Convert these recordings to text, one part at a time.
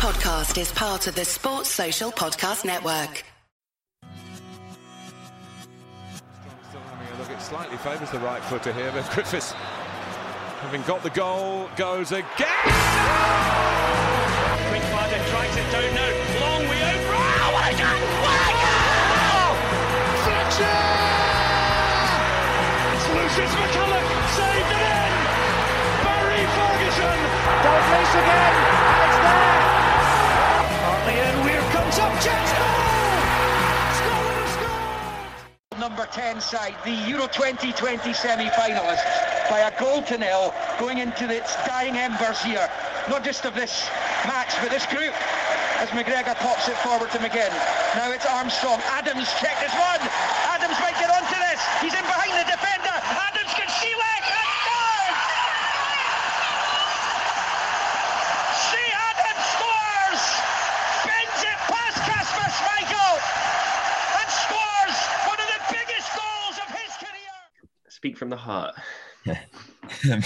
podcast is part of the Sports Social Podcast Network. Still having a look. It slightly favours the right footer here, but Griffiths, having got the goal, goes again. Quickfather tries it down now. Long way out. Oh, what a goal! What a goal! Fletcher! It's Lucius McCulloch saved it in. Barry Ferguson. Dalglish again, Number 10 side, the Euro 2020 semi-finalists, by a goal to nil, going into its dying embers here. Not just of this match, but this group. As McGregor pops it forward to McGinn. Now it's Armstrong. Adams checked his one. Adams might get onto this. He's in behind the defender. Adams can seal it. And scores! See Adams scores! Bends it past Kasper Schmeichel and scores one of the biggest goals of his career. Speak from the heart.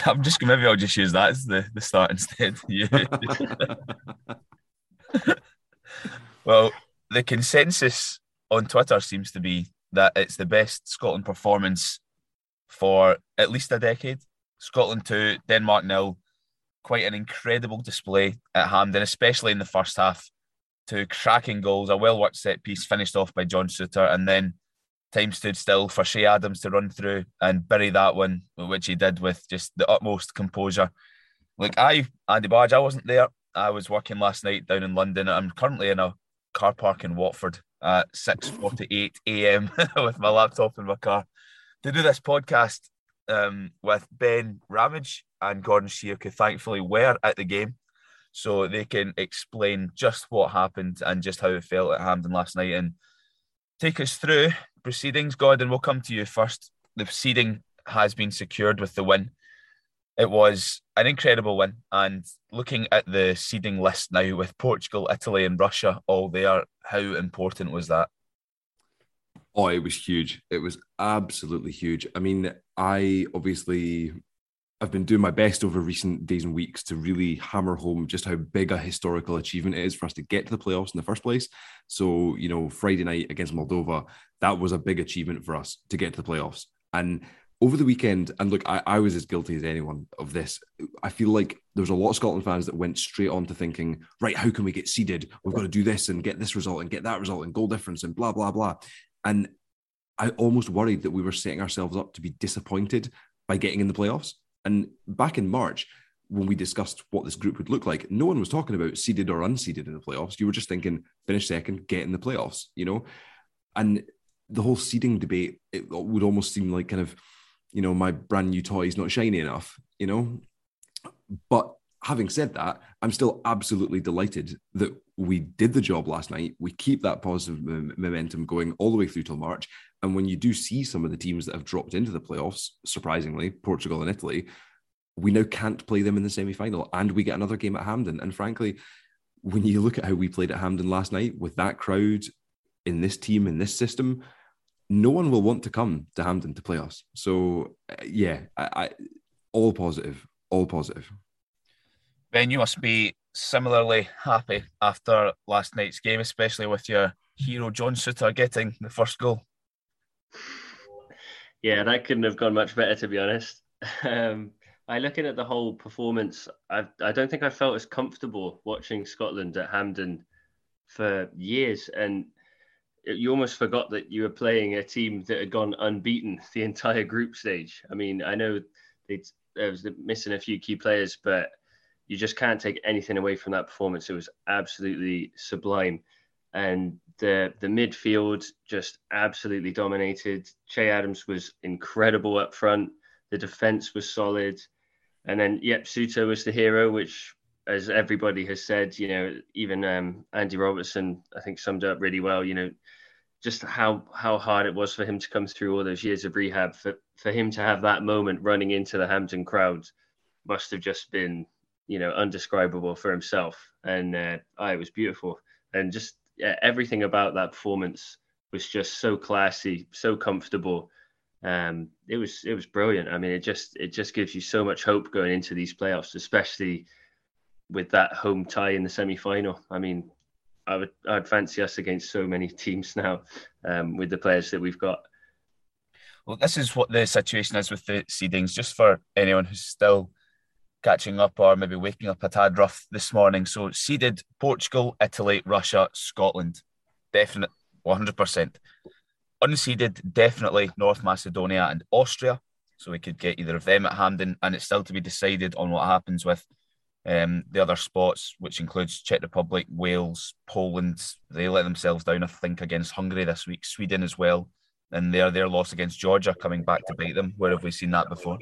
I'm just maybe I'll just use that as the, the start instead. Well, the consensus on Twitter seems to be that it's the best Scotland performance for at least a decade. Scotland 2, Denmark nil. Quite an incredible display at Hampden, especially in the first half. Two cracking goals, a well worked set piece finished off by John Souttar, and then time stood still for Che Adams to run through and bury that one, which he did with just the utmost composure. Like I, Andy Bargh, I wasn't there. I was working last night down in London. I'm currently in a car park in Watford at 6:48 a.m. with my laptop in my car to do this podcast um, with Ben Ramage and Gordon Sheach, who thankfully were at the game, so they can explain just what happened and just how it felt at Hampden last night and take us through proceedings. Gordon, we'll come to you first. The proceeding has been secured with the win. It was an incredible win. And looking at the seeding list now with Portugal, Italy, and Russia all there, how important was that? Oh, it was huge. It was absolutely huge. I mean, I obviously I've been doing my best over recent days and weeks to really hammer home just how big a historical achievement it is for us to get to the playoffs in the first place. So, you know, Friday night against Moldova, that was a big achievement for us to get to the playoffs. And over the weekend, and look, I, I was as guilty as anyone of this. I feel like there was a lot of Scotland fans that went straight on to thinking, right, how can we get seeded? We've got to do this and get this result and get that result and goal difference and blah, blah, blah. And I almost worried that we were setting ourselves up to be disappointed by getting in the playoffs. And back in March, when we discussed what this group would look like, no one was talking about seeded or unseeded in the playoffs. You were just thinking finish second, get in the playoffs, you know? And the whole seeding debate, it would almost seem like kind of, you know, my brand new toy is not shiny enough, you know? But having said that, I'm still absolutely delighted that we did the job last night. We keep that positive momentum going all the way through till March. And when you do see some of the teams that have dropped into the playoffs, surprisingly, Portugal and Italy, we now can't play them in the semi final. And we get another game at Hampden. And frankly, when you look at how we played at Hampden last night with that crowd in this team, in this system, no one will want to come to Hampden to play us. So, uh, yeah, I, I all positive, all positive. Ben, you must be similarly happy after last night's game, especially with your hero John Souttar getting the first goal. Yeah, that couldn't have gone much better, to be honest. Um, I looking at the whole performance, I I don't think I felt as comfortable watching Scotland at Hampden for years, and you almost forgot that you were playing a team that had gone unbeaten the entire group stage. I mean, I know they there was missing a few key players, but you just can't take anything away from that performance. It was absolutely sublime. And the the midfield just absolutely dominated. Che Adams was incredible up front. The defense was solid. And then, yep, Souttar was the hero, which, as everybody has said, you know, even um, Andy Robertson, I think, summed up really well. You know, just how how hard it was for him to come through all those years of rehab. For for him to have that moment running into the Hampden crowd must have just been you know undescribable for himself and uh, oh, it was beautiful and just yeah, everything about that performance was just so classy so comfortable um, it was it was brilliant i mean it just it just gives you so much hope going into these playoffs especially with that home tie in the semi final. I mean, I would I'd fancy us against so many teams now um, with the players that we've got. Well, this is what the situation is with the seedings. Just for anyone who's still catching up or maybe waking up a tad rough this morning. So seeded Portugal, Italy, Russia, Scotland, definite 100%. Unseeded, definitely North Macedonia and Austria. So we could get either of them at Hampden, and it's still to be decided on what happens with um, the other spots, which includes Czech Republic, Wales, Poland. They let themselves down, I think, against Hungary this week, Sweden as well. And their their loss against Georgia coming back to bite them. Where have we seen that before?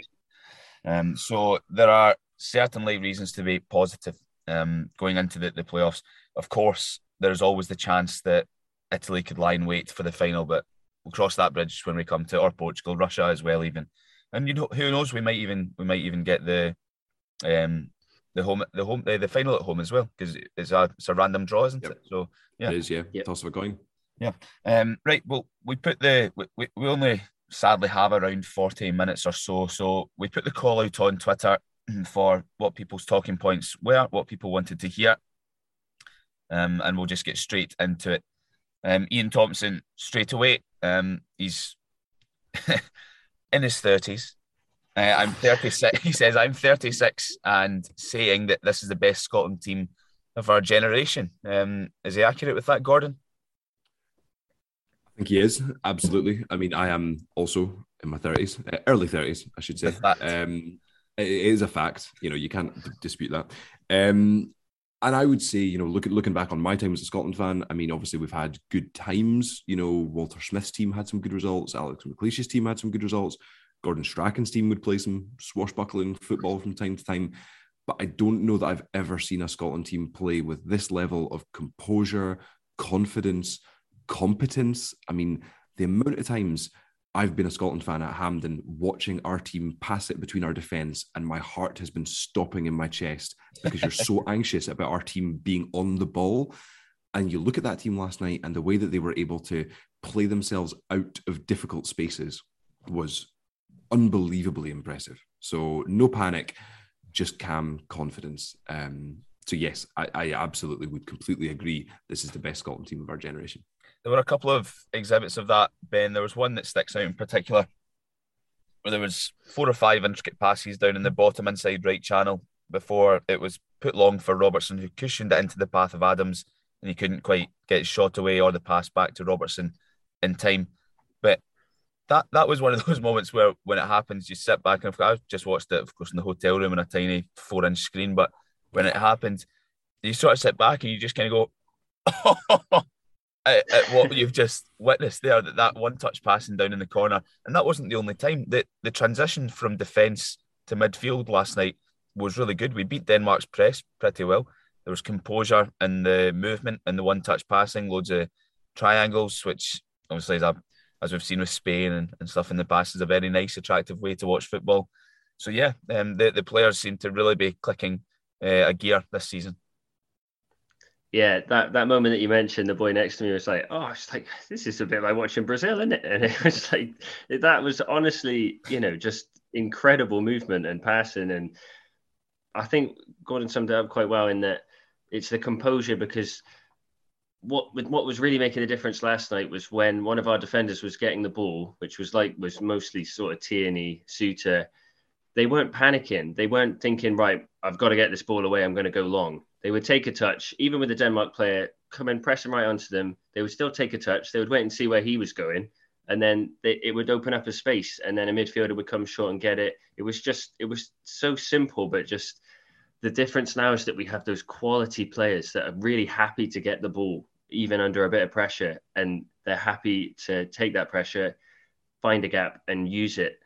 Um, so there are certainly reasons to be positive um, going into the, the playoffs. Of course, there's always the chance that Italy could lie in wait for the final, but we'll cross that bridge when we come to or Portugal, Russia as well, even. And you know, who knows? We might even we might even get the um the home the home the, the final at home as well because it's a it's a random draw, isn't yep. it? So yeah, it is. Yeah, yep. toss of a coin. Yeah. Um. Right. Well, we put the we, we only sadly have around forty minutes or so, so we put the call out on Twitter for what people's talking points were, what people wanted to hear. Um, and we'll just get straight into it. Um, Ian Thompson, straight away, um, he's in his 30s. Uh, I'm 36. He says, I'm 36 and saying that this is the best Scotland team of our generation. Um, is he accurate with that, Gordon? I think he is, absolutely. I mean, I am also in my 30s, uh, early 30s, I should say. Um, it is a fact. You know, you can't dispute that. Um, and I would say, you know, look at looking back on my time as a Scotland fan. I mean, obviously we've had good times. You know, Walter Smith's team had some good results. Alex McLeish's team had some good results. Gordon Strachan's team would play some swashbuckling football from time to time. But I don't know that I've ever seen a Scotland team play with this level of composure, confidence, competence. I mean, the amount of times I've been a Scotland fan at Hampden watching our team pass it between our defence, and my heart has been stopping in my chest because you're so anxious about our team being on the ball. And you look at that team last night, and the way that they were able to play themselves out of difficult spaces was unbelievably impressive. So, no panic, just calm confidence. Um, so, yes, I, I absolutely would completely agree. This is the best Scotland team of our generation there were a couple of exhibits of that, Ben. There was one that sticks out in particular where there was four or five intricate passes down in the bottom inside right channel before it was put long for Robertson, who cushioned it into the path of Adams, and he couldn't quite get shot away or the pass back to Robertson in time. But that that was one of those moments where when it happens, you sit back and I just watched it, of course, in the hotel room on a tiny four inch screen. But when it happened, you sort of sit back and you just kind of go, at, at, what you've just witnessed there that that one touch passing down in the corner. And that wasn't the only time. The the transition from defence to midfield last night was really good. We beat Denmark's press pretty well. There was composure in the movement and the one touch passing loads of triangles which obviously as, a, as we've seen with Spain and, and stuff in the past is a very nice attractive way to watch football. So yeah um, the, the players seem to really be clicking uh, a gear this season yeah, that, that moment that you mentioned, the boy next to me was like, "Oh, it's like this is a bit like watching Brazil, isn't it?" And it was like that was honestly, you know, just incredible movement and passing. And I think Gordon summed it up quite well in that it's the composure because what what was really making the difference last night was when one of our defenders was getting the ball, which was like was mostly sort of Tierney, Souttar. They weren't panicking. They weren't thinking, right, I've got to get this ball away. I'm going to go long they would take a touch, even with the Denmark player, come and press him right onto them. They would still take a touch. They would wait and see where he was going. And then they, it would open up a space. And then a midfielder would come short and get it. It was just, it was so simple, but just the difference now is that we have those quality players that are really happy to get the ball, even under a bit of pressure. And they're happy to take that pressure, find a gap, and use it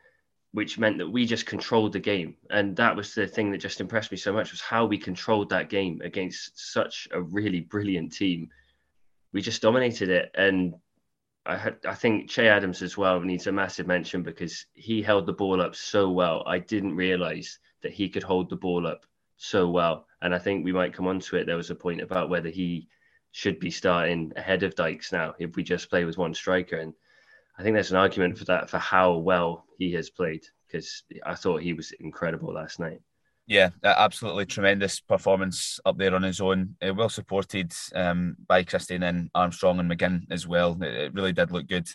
which meant that we just controlled the game and that was the thing that just impressed me so much was how we controlled that game against such a really brilliant team we just dominated it and I had I think Che Adams as well needs a massive mention because he held the ball up so well. I didn't realize that he could hold the ball up so well. And I think we might come on to it. There was a point about whether he should be starting ahead of Dykes now if we just play with one striker. And I think there's an argument for that for how well he has played because I thought he was incredible last night. Yeah, absolutely tremendous performance up there on his own. Uh, well supported um, by Christie and Armstrong and McGinn as well. It, it, really did look good.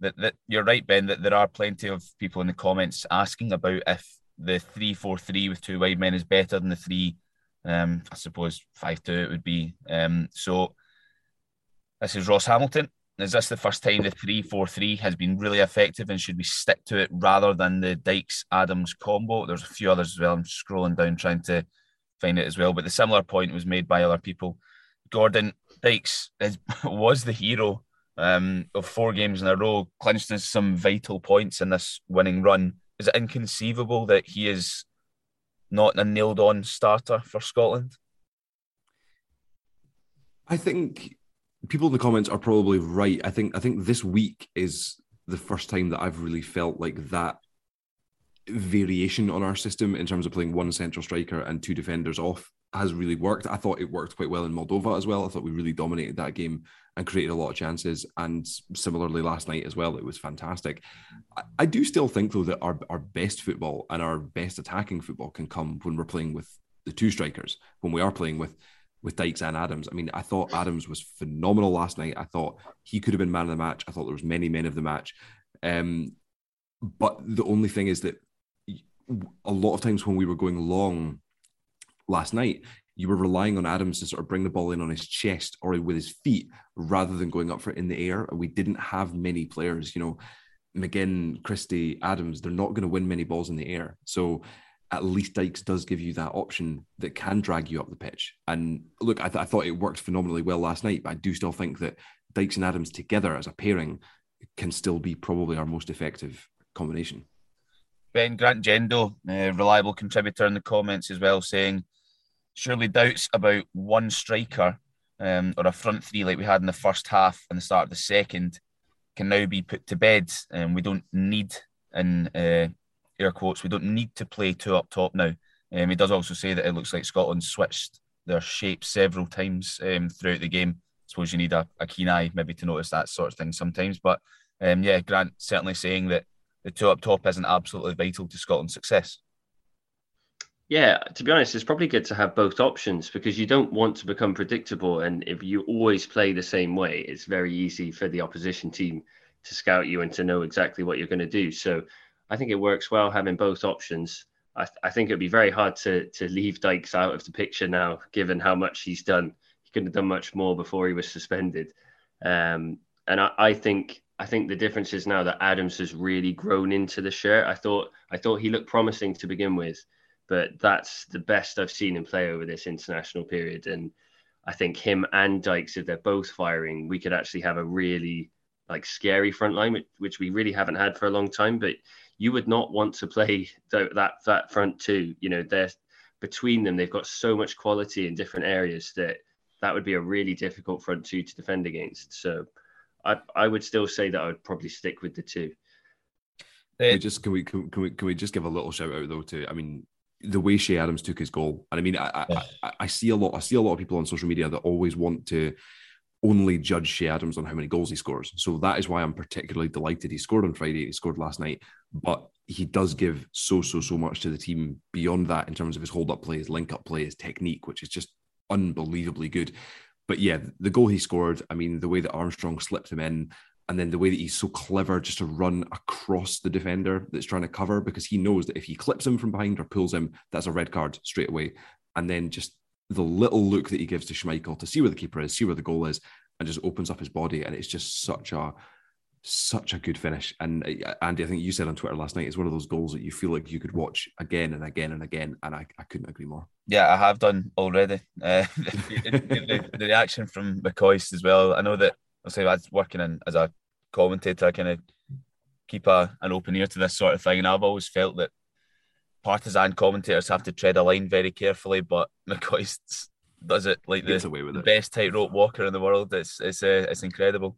That, that you're right, Ben. That there are plenty of people in the comments asking about if the three four three with two wide men is better than the three. Um, I suppose five two it would be. Um, so this is Ross Hamilton. Is this the first time the three four three has been really effective, and should we stick to it rather than the Dykes Adams combo? There's a few others as well. I'm scrolling down trying to find it as well, but the similar point was made by other people. Gordon Dykes is, was the hero um, of four games in a row, clinched some vital points in this winning run. Is it inconceivable that he is not a nailed on starter for Scotland? I think people in the comments are probably right. I think I think this week is the first time that I've really felt like that variation on our system in terms of playing one central striker and two defenders off has really worked. I thought it worked quite well in Moldova as well. I thought we really dominated that game and created a lot of chances. And similarly last night as well, it was fantastic. I, I do still think though that our, our best football and our best attacking football can come when we're playing with the two strikers, when we are playing with with Dykes and Adams. I mean, I thought Adams was phenomenal last night. I thought he could have been man of the match. I thought there was many men of the match. Um, but the only thing is that a lot of times when we were going long last night, you were relying on Adams to sort of bring the ball in on his chest or with his feet rather than going up for it in the air. We didn't have many players, you know, McGinn, Christie, Adams, they're not going to win many balls in the air. So at least Dykes does give you that option that can drag you up the pitch. And look, I, th- I thought it worked phenomenally well last night, but I do still think that Dykes and Adams together as a pairing can still be probably our most effective combination. Ben Grant Gendo, a reliable contributor in the comments as well, saying surely doubts about one striker um, or a front three like we had in the first half and the start of the second can now be put to bed. And um, we don't need in uh, air quotes, we don't need to play two up top now. Um, he does also say that it looks like Scotland switched their shape several times um, throughout the game. I suppose you need a, a, keen eye maybe to notice that sort of thing sometimes. But um, yeah, Grant certainly saying that the two up top isn't absolutely vital to Scotland's success. Yeah, to be honest, it's probably good to have both options because you don't want to become predictable. And if you always play the same way, it's very easy for the opposition team to scout you and to know exactly what you're going to do. So I think it works well having both options. I, th- I think it'd be very hard to to leave Dykes out of the picture now, given how much he's done. He couldn't have done much more before he was suspended. Um, and I, I think I think the difference is now that Adams has really grown into the shirt. I thought I thought he looked promising to begin with, but that's the best I've seen him play over this international period. And I think him and Dykes, if they're both firing, we could actually have a really like scary front line, which we really haven't had for a long time. But you would not want to play th- that that front two. You know, they're between them. They've got so much quality in different areas that that would be a really difficult front two to defend against. So, I I would still say that I would probably stick with the two. Can we just can we can, we can we just give a little shout out though to I mean the way Che Adams took his goal and I mean I, I, I, I see a lot I see a lot of people on social media that always want to only judge Che Adams on how many goals he scores. So that is why I'm particularly delighted he scored on Friday. He scored last night, but he does give so so so much to the team beyond that in terms of his hold up play, his link up play, his technique, which is just unbelievably good. But yeah, the goal he scored, I mean, the way that Armstrong slipped him in, and then the way that he's so clever just to run across the defender that's trying to cover because he knows that if he clips him from behind or pulls him, that's a red card straight away. And then just the little look that he gives to Schmeichel to see where the keeper is, see where the goal is, and just opens up his body. And it's just such a such a good finish. And uh, Andy, I think you said on Twitter last night, it's one of those goals that you feel like you could watch again and again and again. And I, I couldn't agree more. Yeah, I have done already. Uh, the, the, reaction from McCoist as well. I know that I'll say I was working in as a commentator, I kind of keep a, an open ear to this sort of thing. And I've always felt that partisan commentators have to tread a line very carefully, but McCoist does it like the, the best tightrope walker in the world. It's it's uh, it's incredible.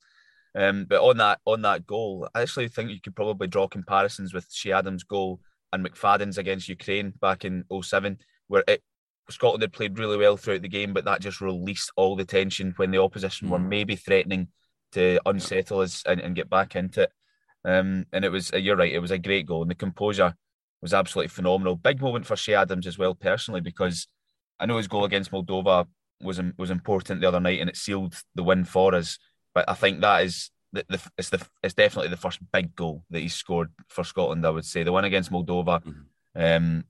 Um, but on that on that goal, I actually think you could probably draw comparisons with Che Adams' goal and McFadden's against Ukraine back in 07, where it, Scotland had played really well throughout the game, but that just released all the tension when the opposition mm. were maybe threatening to unsettle us and, and get back into it. Um, and it was, you're right, it was a great goal. And the composure was absolutely phenomenal. Big moment for Che Adams as well, personally, because I know his goal against Moldova was was important the other night and it sealed the win for us. But I think that is the, the it's the it's definitely the first big goal that he scored for Scotland. I would say the one against Moldova. Mm-hmm. Um,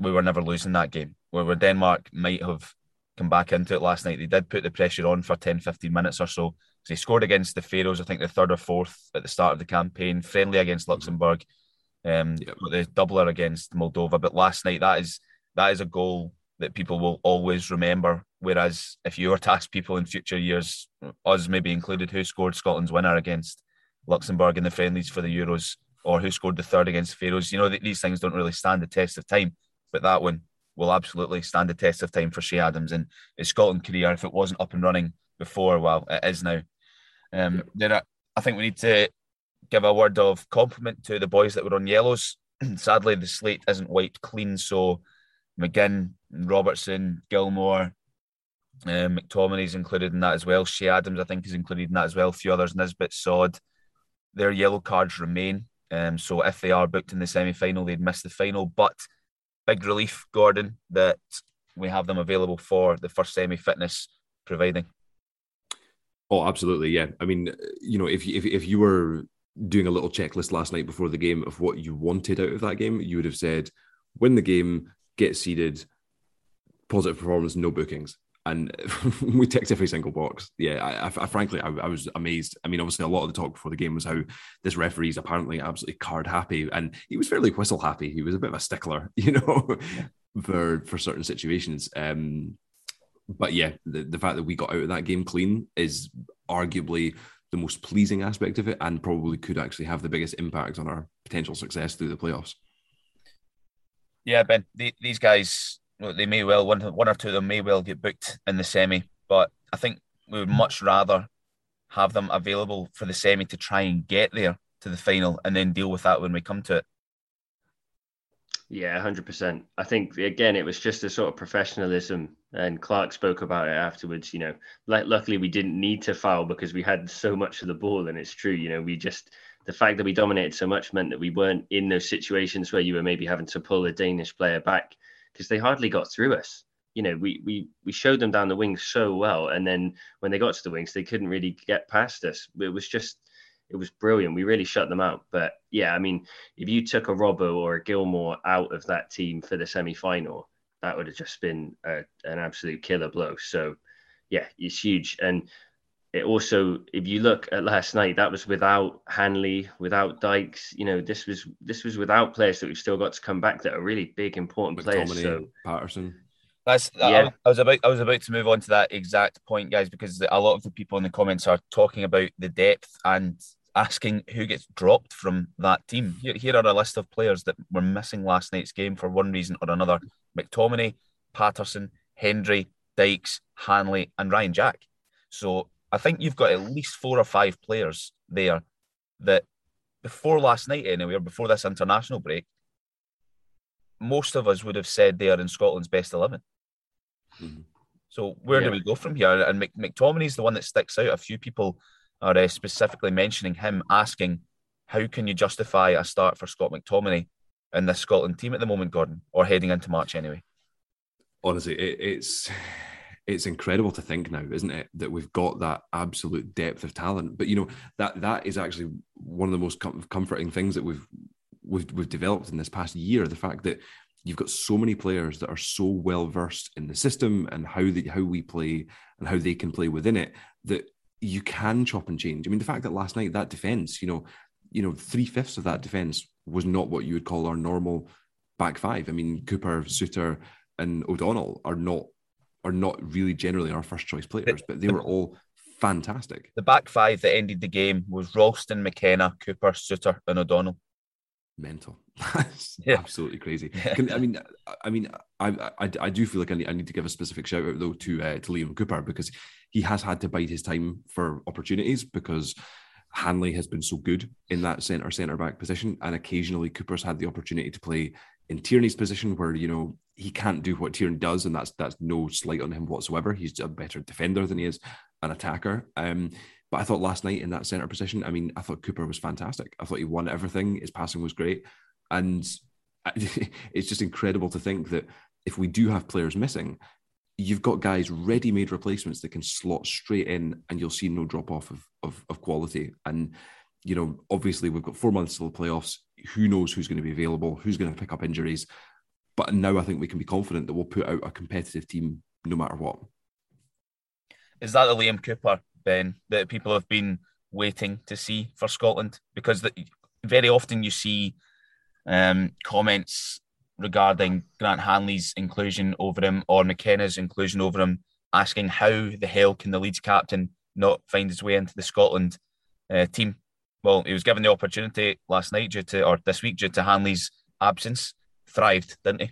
we were never losing that game. Where, where Denmark might have come back into it last night, they did put the pressure on for 10, 15 minutes or so. So he scored against the Faroes, I think the third or fourth at the start of the campaign, friendly against mm-hmm. Um, yep. the doubler against Moldova. But last night, that is that is a goal that people will always remember. Whereas if you were to ask people in future years, us maybe included, who scored Scotland's winner against Luxembourg in the friendlies for the Euros, or who scored the third against the Faroes, you know, these things don't really stand the test of time. But that one will absolutely stand the test of time for Che Adams and his Scotland career. If it wasn't up and running before, well, it is now. Um, there, are, I think we need to give a word of compliment to the boys that were on yellows. Sadly, the slate isn't wiped clean, so McGinn, Robertson, Gilmour, um, McTominay's included in that as well. Che Adams, I think, is included in that as well. A few others, Nisbet, Sod. Their yellow cards remain. Um, so if they are booked in the semi final, they'd miss the final. But big relief, Gordon, that we have them available for the first semi fitness providing. Oh, absolutely. Yeah. I mean, you know, if, if, if you were doing a little checklist last night before the game of what you wanted out of that game, you would have said, win the game, get seeded, positive performance, no bookings. And we ticked every single box. Yeah, I, I frankly, I, I, was amazed. I mean, obviously, a lot of the talk before the game was how this referee is apparently absolutely card happy, and he was fairly whistle happy. He was a bit of a stickler, you know, for for certain situations. Um, but yeah, the, the fact that we got out of that game clean is arguably the most pleasing aspect of it, and probably could actually have the biggest impact on our potential success through the playoffs. Yeah, Ben, the, these guys, they may well one one or two of them may well get booked in the semi, but I think we would much rather have them available for the semi to try and get there to the final and then deal with that when we come to it. Yeah, hundred percent. I think again, it was just a sort of professionalism, and Clarke spoke about it afterwards. You know, like luckily we didn't need to foul because we had so much of the ball, and it's true. You know, we just the fact that we dominated so much meant that we weren't in those situations where you were maybe having to pull a Danish player back because they hardly got through us. You know, we we we showed them down the wings so well, and then when they got to the wings, they couldn't really get past us. It was just, it was brilliant. We really shut them out. But yeah, I mean, if you took a Robbo or a Gilmour out of that team for the semi final, that would have just been a, an absolute killer blow. So yeah, it's huge. And it also, if you look at last night, that was without Hanley, without Dykes. You know, this was this was without players that we've still got to come back that are really big, important McTominay, players. So Patterson. That's yeah. I, I, was about I was about to move on to that exact point, guys, because a lot of the people in the comments are talking about the depth and asking who gets dropped from that team. Here, here are a list of players that were missing last night's game for one reason or another: McTominay, Patterson, Hendry, Dykes, Hanley, and Ryan Jack. So I think you've got at least four or five players there that before last night anyway, or before this international break, most of us would have said they are in Scotland's best 11. Mm-hmm. So where yeah. do we go from here? And Mc, McTominay is the one that sticks out. A few people are uh, specifically mentioning him, asking, how can you justify a start for Scott McTominay in this Scotland team at the moment, Gordon, or heading into March anyway? Honestly, it, it's it's incredible to think now, isn't it, that we've got that absolute depth of talent. But you know that that is actually one of the most com- comforting things that we've we've we've developed in this past year. The fact that you've got so many players that are so well versed in the system and how the how we play and how they can play within it that you can chop and change. I mean, the fact that last night that defense, you know, you know, three fifths of that defense was not what you would call our normal back five. I mean, Cooper, Souttar, and O'Donnell are not are not really generally our first choice players, but they were all fantastic. The back five that ended the game was Ralston, McKenna, Cooper, Souttar, and O'Donnell. Mental. Yeah. absolutely crazy. Yeah. Can, I mean, I mean, I, I, I do feel like I need, I need to give a specific shout out though to uh, to Liam Cooper because he has had to bide his time for opportunities because Hanley has been so good in that centre centre back position, and occasionally Cooper's had the opportunity to play in Tierney's position where you know he can't do what Tierney does, and that's that's no slight on him whatsoever. He's a better defender than he is an attacker. Um, but I thought last night in that centre position, I mean, I thought Cooper was fantastic. I thought he won everything. His passing was great, and it's just incredible to think that if we do have players missing, you've got guys ready-made replacements that can slot straight in, and you'll see no drop off of, of, of quality. And you know, obviously, we've got four months till the playoffs. Who knows who's going to be available? Who's going to pick up injuries? But now I think we can be confident that we'll put out a competitive team no matter what. Is that the Liam Cooper, Ben, that people have been waiting to see for Scotland? Because the, very often you see um, comments regarding Grant Hanley's inclusion over him or McKenna's inclusion over him, asking how the hell can the Leeds captain not find his way into the Scotland uh, team? Well, he was given the opportunity last night due to, or this week due to Hanley's absence. Thrived, didn't he?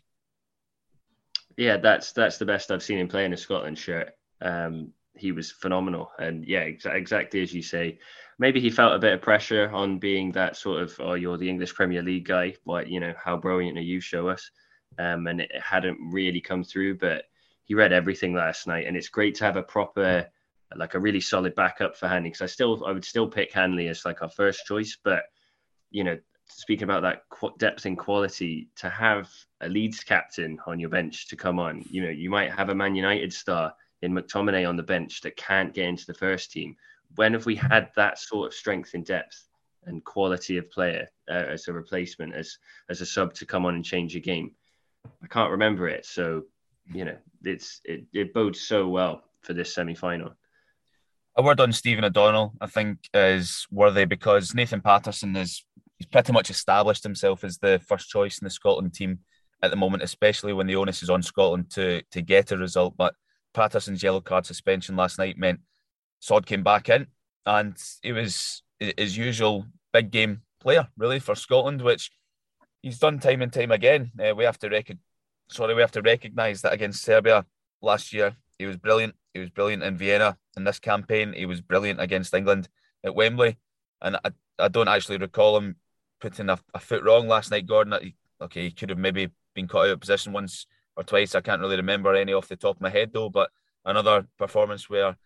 Yeah, that's that's the best I've seen him play in a Scotland shirt. Um, he was phenomenal, and yeah, ex- exactly as you say. Maybe he felt a bit of pressure on being that sort of, oh, you're the English Premier League guy. What you know, how brilliant are you? Show us. Um, and it hadn't really come through, but he read everything last night, and it's great to have a proper, like a really solid backup for Hanley. Because I still, I would still pick Hanley as like our first choice, but you know, speaking about that depth and quality, to have a Leeds captain on your bench to come on, you know, you might have a Man United star in McTominay on the bench that can't get into the first team. When have we had that sort of strength in depth and quality of player uh, as a replacement, as as a sub to come on and change a game? I can't remember it. So, you know, it's it, it bodes so well for this semi final. A word on Stephen O'Donnell, I think, is worthy because Nathan Patterson is he's pretty much established himself as the first choice in the Scotland team at the moment, especially when the onus is on Scotland to to get a result. But Patterson's yellow card suspension last night meant Sod came back in, and he was his usual big game player really for Scotland, which he's done time and time again. Uh, we have to rec- sorry, we have to recognise that against Serbia last year, he was brilliant. He was brilliant in Vienna. In this campaign, he was brilliant against England at Wembley, and I, I don't actually recall him putting a, a foot wrong last night. Gordon, okay, he could have maybe been caught out of position once or twice. I can't really remember any off the top of my head though. But another performance where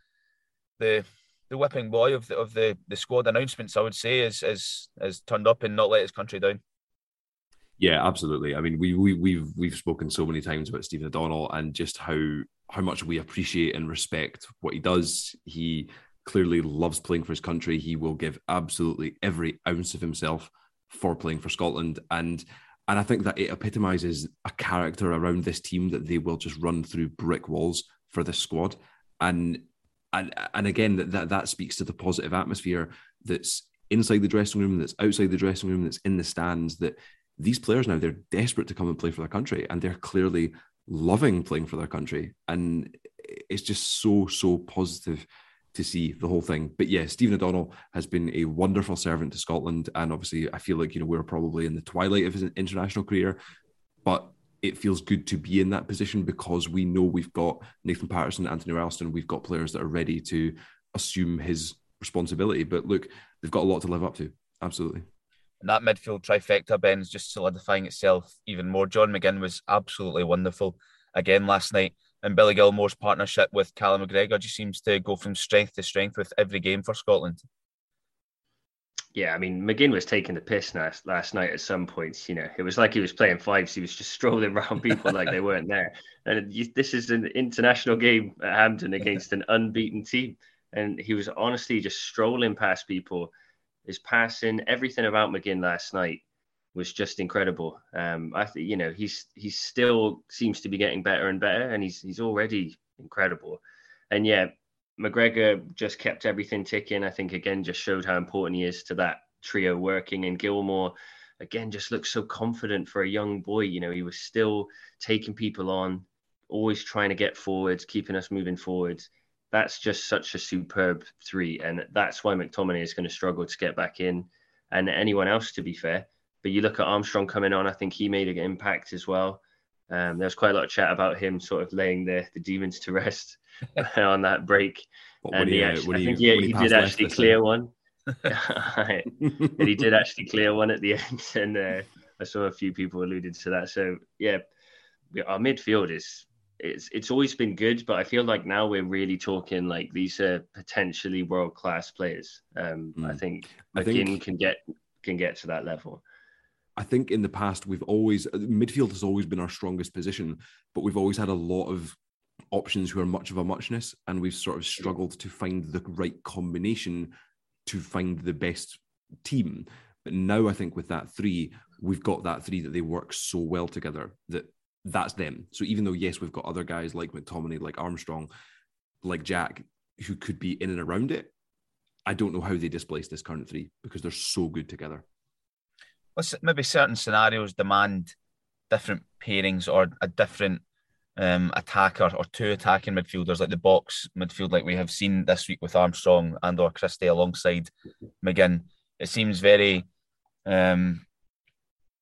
the the whipping boy of the of the, the squad announcements, I would say, is is is turned up and not let his country down. Yeah, absolutely. I mean, we we we've we've spoken so many times about Stephen O'Donnell and just how how much we appreciate and respect what he does. He clearly loves playing for his country. He will give absolutely every ounce of himself for playing for Scotland, and and I think that it epitomizes a character around this team that they will just run through brick walls for this squad. And and and again, that that, that speaks to the positive atmosphere that's inside the dressing room, that's outside the dressing room, that's in the stands. That these players now they're desperate to come and play for their country, and they're clearly loving playing for their country. And it's just so so positive to see the whole thing. But yeah, Stephen O'Donnell has been a wonderful servant to Scotland, and obviously, I feel like you know we're probably in the twilight of his international career, but it feels good to be in that position because we know we've got Nathan Patterson, Anthony Ralston, we've got players that are ready to assume his responsibility. But look, they've got a lot to live up to. Absolutely. And that midfield trifecta, Ben, is just solidifying itself even more. John McGinn was absolutely wonderful again last night and Billy Gilmour's partnership with Callum McGregor just seems to go from strength to strength with every game for Scotland. Yeah, I mean, McGinn was taking the piss last, last night at some points. You know, it was like he was playing fives. He was just strolling around people like they weren't there. And this is an international game at Hampden against an unbeaten team. And he was honestly just strolling past people. His passing, everything about McGinn last night was just incredible. Um, I think you know he's he still seems to be getting better and better, and he's he's already incredible. And yeah, McGregor just kept everything ticking. I think again just showed how important he is to that trio working. And Gilmour again just looks so confident for a young boy. You know, he was still taking people on, always trying to get forwards, keeping us moving forwards. That's just such a superb three, and that's why McTominay is going to struggle to get back in, and anyone else, to be fair. But you look at Armstrong coming on, I think he made an impact as well. Um, there was quite a lot of chat about him sort of laying the, the demons to rest on that break. and he, actually, I think he, he, he did actually clear one. and he did actually clear one at the end. And uh, I saw a few people alluded to that. So, yeah, our midfield is it's it's always been good, but I feel like now we're really talking like these are potentially world class players. Um, mm. I think McGinn think... can get can get to that level. I think in the past we've always uh, midfield has always been our strongest position, but we've always had a lot of options who are much of a muchness, and we've sort of struggled to find the right combination to find the best team. But now I think with that three, we've got that three that they work so well together that that's them. So even though yes, we've got other guys like McTominay, like Armstrong, like Jack, who could be in and around it, I don't know how they displace this current three because they're so good together. Maybe certain scenarios demand different pairings or a different um, attacker or two attacking midfielders, like the box midfield, like we have seen this week with Armstrong and or Christie alongside McGinn. It seems very um,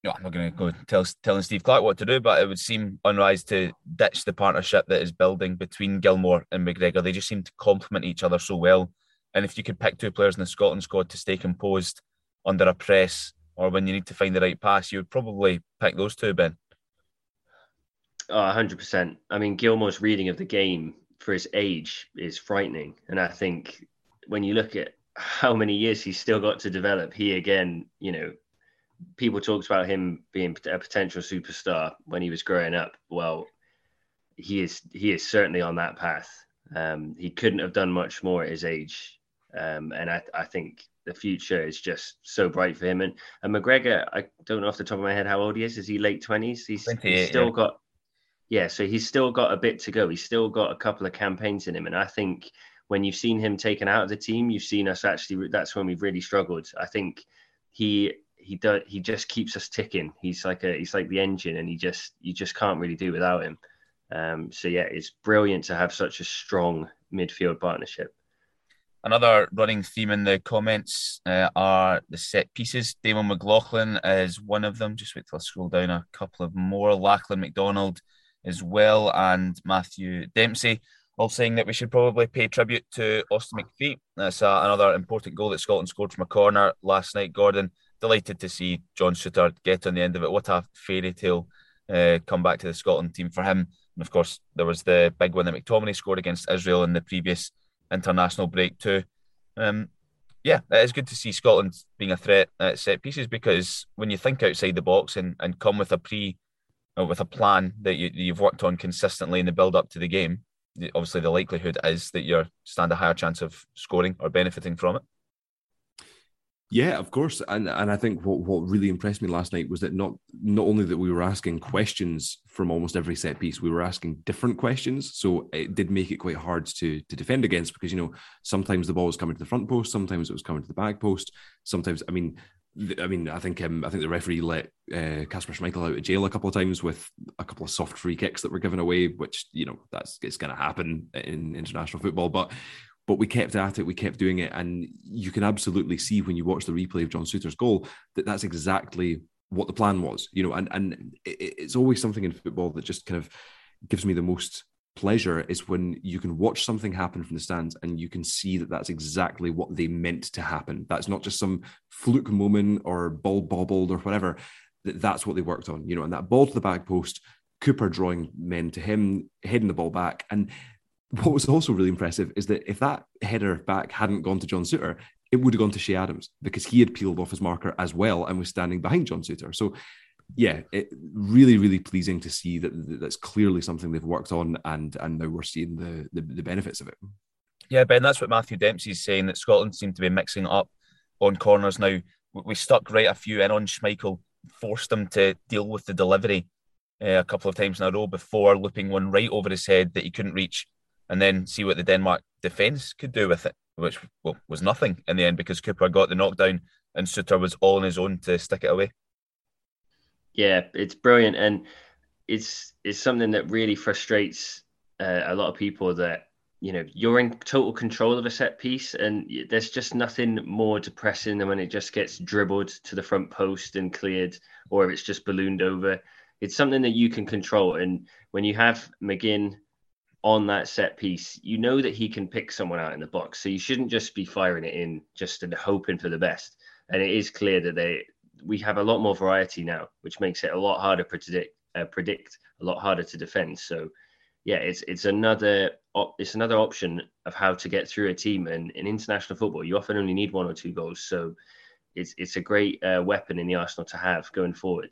no, I'm not going to go tell telling Steve Clarke what to do, but it would seem unwise to ditch the partnership that is building between Gilmour and McGregor. They just seem to complement each other so well. And if you could pick two players in the Scotland squad to stay composed under a press or when you need to find the right pass, you would probably pick those two, Ben. Oh, 100%. I mean, Gilmour's reading of the game for his age is frightening. And I think when you look at how many years he's still got to develop, he again, you know, people talked about him being a potential superstar when he was growing up. Well, he is he is certainly on that path. Um, he couldn't have done much more at his age, um, and I, I think the future is just so bright for him. And and McGregor, I don't know off the top of my head how old he is. Is he late twenties? He's, he's, still yeah. got yeah, so he's still got a bit to go. He's still got a couple of campaigns in him, and I think when you've seen him taken out of the team, you've seen us actually. That's when we've really struggled. I think he he does he just keeps us ticking. He's like a he's like the engine, and he just you just can't really do without him. Um, so yeah, it's brilliant to have such a strong midfield partnership. Another running theme in the comments uh, are the set pieces. Damon McLaughlin is one of them. Just wait till I scroll down a couple of more. Lachlan McDonald as well, and Matthew Dempsey all saying that we should probably pay tribute to Austin McPhee. That's uh, another important goal that Scotland scored from a corner last night. Gordon delighted to see John Souttar get on the end of it. What a fairy tale uh, come back to the Scotland team for him. And of course, there was the big one that McTominay scored against Israel in the previous international break too. Um, yeah, it is good to see Scotland being a threat at set pieces because when you think outside the box and, and come with a pre with a plan that you, you've worked on consistently in the build up to the game, obviously the likelihood is that you stand a higher chance of scoring or benefiting from it. Yeah, of course, and and I think what, what really impressed me last night was that not not only that we were asking questions from almost every set piece, we were asking different questions. So it did make it quite hard to to defend against because you know sometimes the ball was coming to the front post, sometimes it was coming to the back post, sometimes I mean. I mean, I think um, I think the referee let Kasper uh, Schmeichel out of jail a couple of times with a couple of soft free kicks that were given away, which you know that's it's going to happen in international football. But but we kept at it, we kept doing it, and you can absolutely see when you watch the replay of John Souttar's goal that that's exactly what the plan was, you know. And and it's always something in football that just kind of gives me the most pleasure is when you can watch something happen from the stands and you can see that that's exactly what they meant to happen. That's not just some fluke moment or ball bobbled or whatever. That that's what they worked on, you know. And that ball to the back post, Cooper drawing men to him, heading the ball back, and what was also really impressive is that if that header back hadn't gone to John Souttar, it would have gone to Che Adams because he had peeled off his marker as well and was standing behind John Souttar. So, yeah, it, really, really pleasing to see that that's clearly something they've worked on, and and now we're seeing the, the, the benefits of it. Yeah, Ben, that's what Matthew Dempsey's saying that Scotland seem to be mixing up on corners now. We stuck right a few in on Schmeichel, forced him to deal with the delivery uh, a couple of times in a row before looping one right over his head that he couldn't reach and then see what the Denmark defence could do with it, which well, was nothing in the end because Cooper got the knockdown and Souttar was all on his own to stick it away. Yeah, it's brilliant, and it's it's something that really frustrates uh, a lot of people that you know you're in total control of a set piece, and there's just nothing more depressing than when it just gets dribbled to the front post and cleared, or if it's just ballooned over. It's something that you can control, and when you have McGinn on that set piece, you know that he can pick someone out in the box. So you shouldn't just be firing it in just and hoping for the best. And it is clear that they we have a lot more variety now, which makes it a lot harder to predict, uh, predict a lot harder to defend. So yeah, it's it's another it's another option of how to get through a team. And in international football, you often only need one or two goals. So it's it's a great uh, weapon in the Arsenal to have going forward.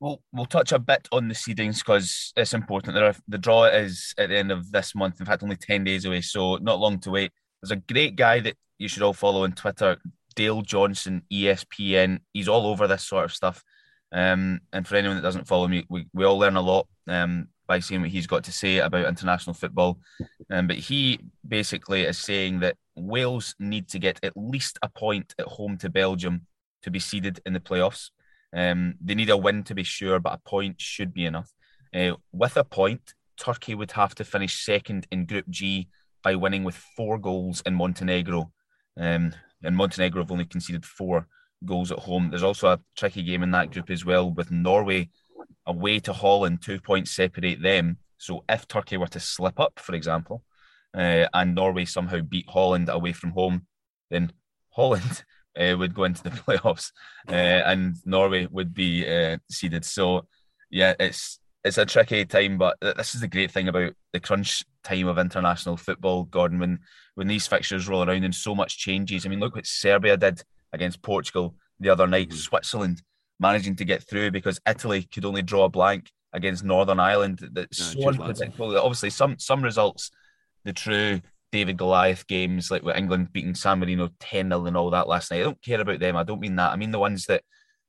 Well, we'll touch a bit on the seedings because it's important. Are, the draw is at the end of this month. In fact, only 10 days away, so not long to wait. There's a great guy that you should all follow on Twitter, Dale Johnson, ESPN. He's all over this sort of stuff. Um, and for anyone that doesn't follow me, we, we all learn a lot um, by seeing what he's got to say about international football. Um, but he basically is saying that Wales need to get at least a point at home to Belgium to be seeded in the playoffs. Um, they need a win to be sure, but a point should be enough. Uh, with a point, Turkey would have to finish second in Group G by winning with four goals in Montenegro. Um, and Montenegro have only conceded four goals at home. There's also a tricky game in that group as well, with Norway away to Holland, two points separate them. So if Turkey were to slip up, for example, uh, and Norway somehow beat Holland away from home, then Holland uh, would go into the playoffs, uh, and Norway would be uh, seeded. So, yeah, it's it's a tricky time, but this is the great thing about the crunch time of international football, Gordon. When when these fixtures roll around and so much changes. I mean, look what Serbia did against Portugal the other night. Mm-hmm. Switzerland managing to get through because Italy could only draw a blank against Northern Ireland. That's yeah, so unpredictable. Obviously, some some results, the true David Goliath games, like with England beating San Marino 10 0 and all that last night. I don't care about them. I don't mean that. I mean the ones that,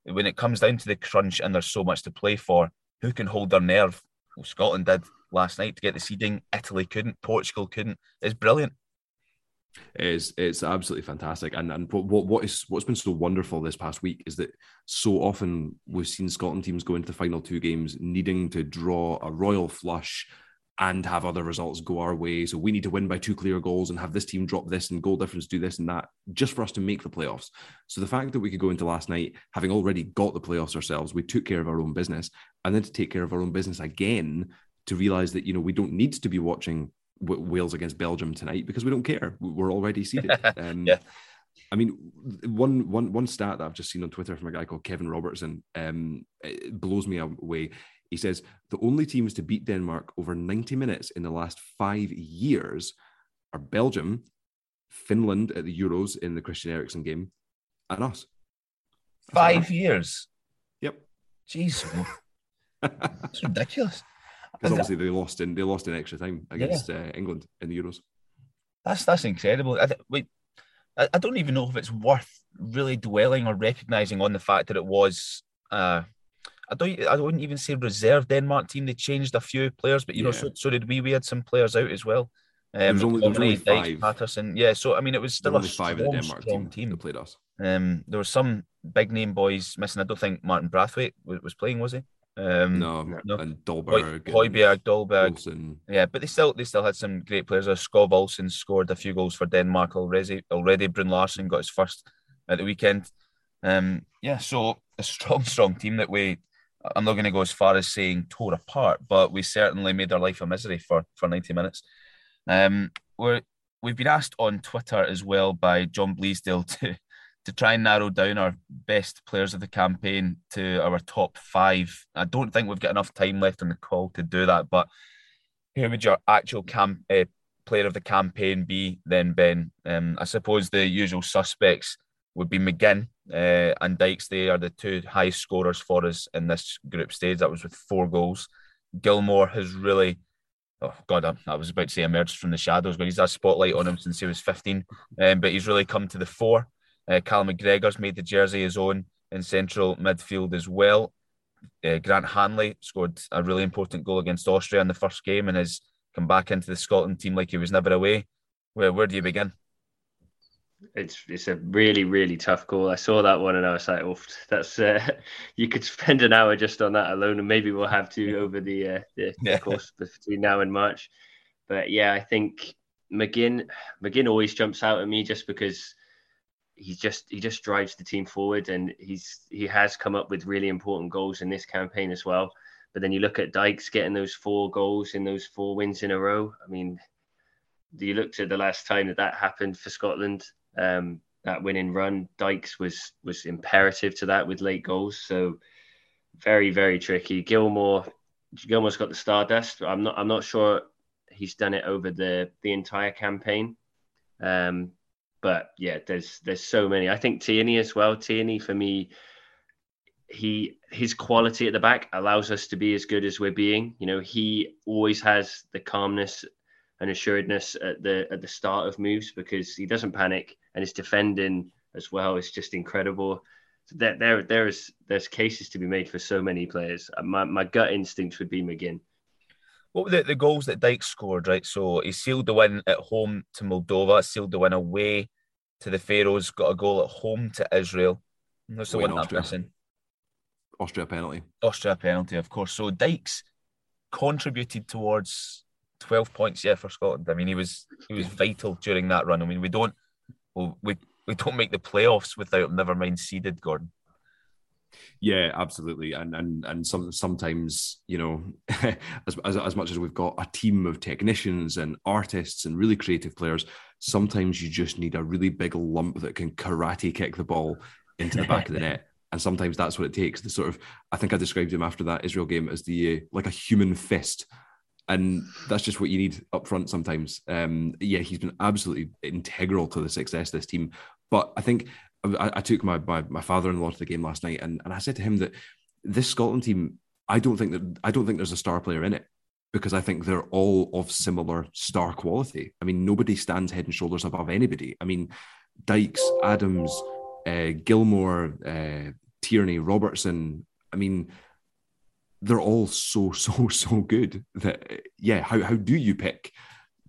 when it comes down to the crunch and there's so much to play for, who can hold their nerve? Well, Scotland did last night to get the seeding. Italy couldn't. Portugal couldn't. It's brilliant. It's it's absolutely fantastic, and and what what is what's been so wonderful this past week is that so often we've seen Scotland teams go into the final two games needing to draw a royal flush and have other results go our way. So we need to win by two clear goals and have this team drop this and goal difference do this and that just for us to make the playoffs. So the fact that we could go into last night having already got the playoffs ourselves, we took care of our own business, and then to take care of our own business again to realize that you know we don't need to be watching Wales against Belgium tonight because we don't care. We're already seeded. Um, yeah. I mean, one one one stat that I've just seen on Twitter from a guy called Kevin Robertson um, blows me away. He says the only teams to beat Denmark over 90 minutes in the last five years are Belgium, Finland at the Euros in the Christian Eriksen game, and us. Five years. Yep. Jeez, it's ridiculous. Because obviously they lost in they lost in extra time against yeah. uh, England in the Euros. That's that's incredible. I, wait, I, I don't even know if it's worth really dwelling or recognizing on the fact that it was uh, I don't. I wouldn't even say reserve Denmark team. They changed a few players, but you yeah. know, so, so did we. We had some players out as well. Um, there was only, there was only five. Patterson. Yeah, so I mean, it was still a strong, five of the Denmark team, team that played us. Um, there were some big name boys missing. I don't think Martin Braithwaite was, was playing, was he? Um, no, no, and Dolberg, Højbjerg, Dolberg. Olsen. Yeah, but they still they still had some great players. Skov Olsen scored a few goals for Denmark already. Already, Bruun Larsen got his first at the weekend. Um, yeah, so a strong, strong team that we I'm not going to go as far as saying tore apart, but we certainly made their life a misery for for 90 minutes. Um, we're we've been asked on Twitter as well by John Bleasdale to to try and narrow down our best players of the campaign to our top five. I don't think we've got enough time left on the call to do that, but who would your actual camp uh, player of the campaign be then, Ben? Um, I suppose the usual suspects would be McGinn uh, and Dykes. They are the two highest scorers for us in this group stage. That was with four goals. Gilmour has really, oh God, I, I was about to say emerged from the shadows, but he's had spotlight on him since he was 15. Um, but he's really come to the fore. Uh, Cal McGregor's made the jersey his own in central midfield as well. Uh, Grant Hanley scored a really important goal against Austria in the first game and has come back into the Scotland team like he was never away. Where where do you begin? It's it's a really really tough call. I saw that one and I was like, "Oh, that's uh, you could spend an hour just on that alone, and maybe we'll have to over the uh, the, yeah. course between now and March." But yeah, I think McGinn McGinn always jumps out at me just because he's just he just drives the team forward, and he's he has come up with really important goals in this campaign as well. But then you look at Dykes getting those four goals in those four wins in a row. I mean, do you looked at the last time that that happened for Scotland um, that winning run. Dykes was was imperative to that with late goals. So very very tricky. Gilmour Gilmour's got the stardust. I'm not I'm not sure he's done it over the the entire campaign. Um, but yeah, there's there's so many. I think Tierney as well. Tierney for me, he his quality at the back allows us to be as good as we're being. You know, he always has the calmness and assuredness at the at the start of moves because he doesn't panic and his defending as well is just incredible. So there there there's there's cases to be made for so many players. Uh, my my gut instinct would be McGinn. What were the, the goals that Dyke scored, right? So he sealed the win at home to Moldova, sealed the win away to the Faroes, got a goal at home to Israel. That's the Wait, one I'm Austria. missing. Austria penalty. Austria penalty, of course. So Dykes contributed towards 12 points, yeah, for Scotland. I mean, he was he was vital during that run. I mean, we don't well, we we don't make the playoffs without never mind seeded Gordon. Yeah, absolutely. And and and some sometimes, you know, as, as as much as we've got a team of technicians and artists and really creative players, sometimes you just need a really big lump that can karate kick the ball into the back of the net. And sometimes that's what it takes. The sort of I think I described him after that Israel game as the uh, like a human fist. And that's just what you need up front sometimes. Um, yeah, he's been absolutely integral to the success of this team. But I think I, I took my, my my father-in-law to the game last night, and, and I said to him that this Scotland team, I don't think that I don't think there's a star player in it because I think they're all of similar star quality. I mean, nobody stands head and shoulders above anybody. I mean, Dykes, Adams, uh, Gilmour, uh, Tierney, Robertson. I mean, they're all so so so good that yeah. How how do you pick?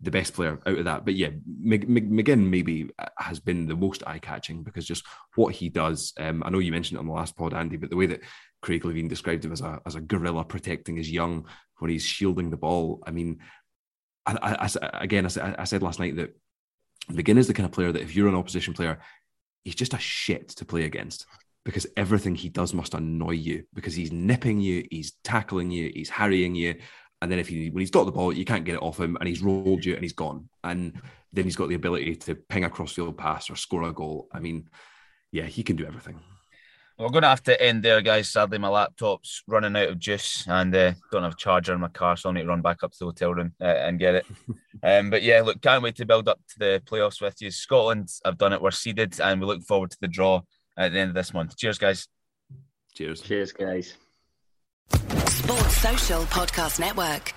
the best player out of that. But yeah, Mc- McGinn maybe has been the most eye catching because just what he does. Um, I know you mentioned it on the last pod, Andy, but the way that Craig Levein described him as a as a gorilla protecting his young when he's shielding the ball. I mean, I, I, I again, I said last night that McGinn is the kind of player that if you're an opposition player, he's just a shit to play against because everything he does must annoy you because he's nipping you, he's tackling you, he's harrying you. And then if he when he's got the ball, you can't get it off him, and he's rolled you and he's gone. And then he's got the ability to ping a crossfield pass or score a goal. I mean, yeah, he can do everything. We're going to have to end there, guys. Sadly, my laptop's running out of juice and uh, don't have a charger in my car, so I'll need to run back up to the hotel room uh, and get it. um, but yeah, look, can't wait to build up to the playoffs with you. Scotland, I've done it. We're seeded, and we look forward to the draw at the end of this month. Cheers, guys. Cheers. Cheers, guys. Sports Social Podcast Network.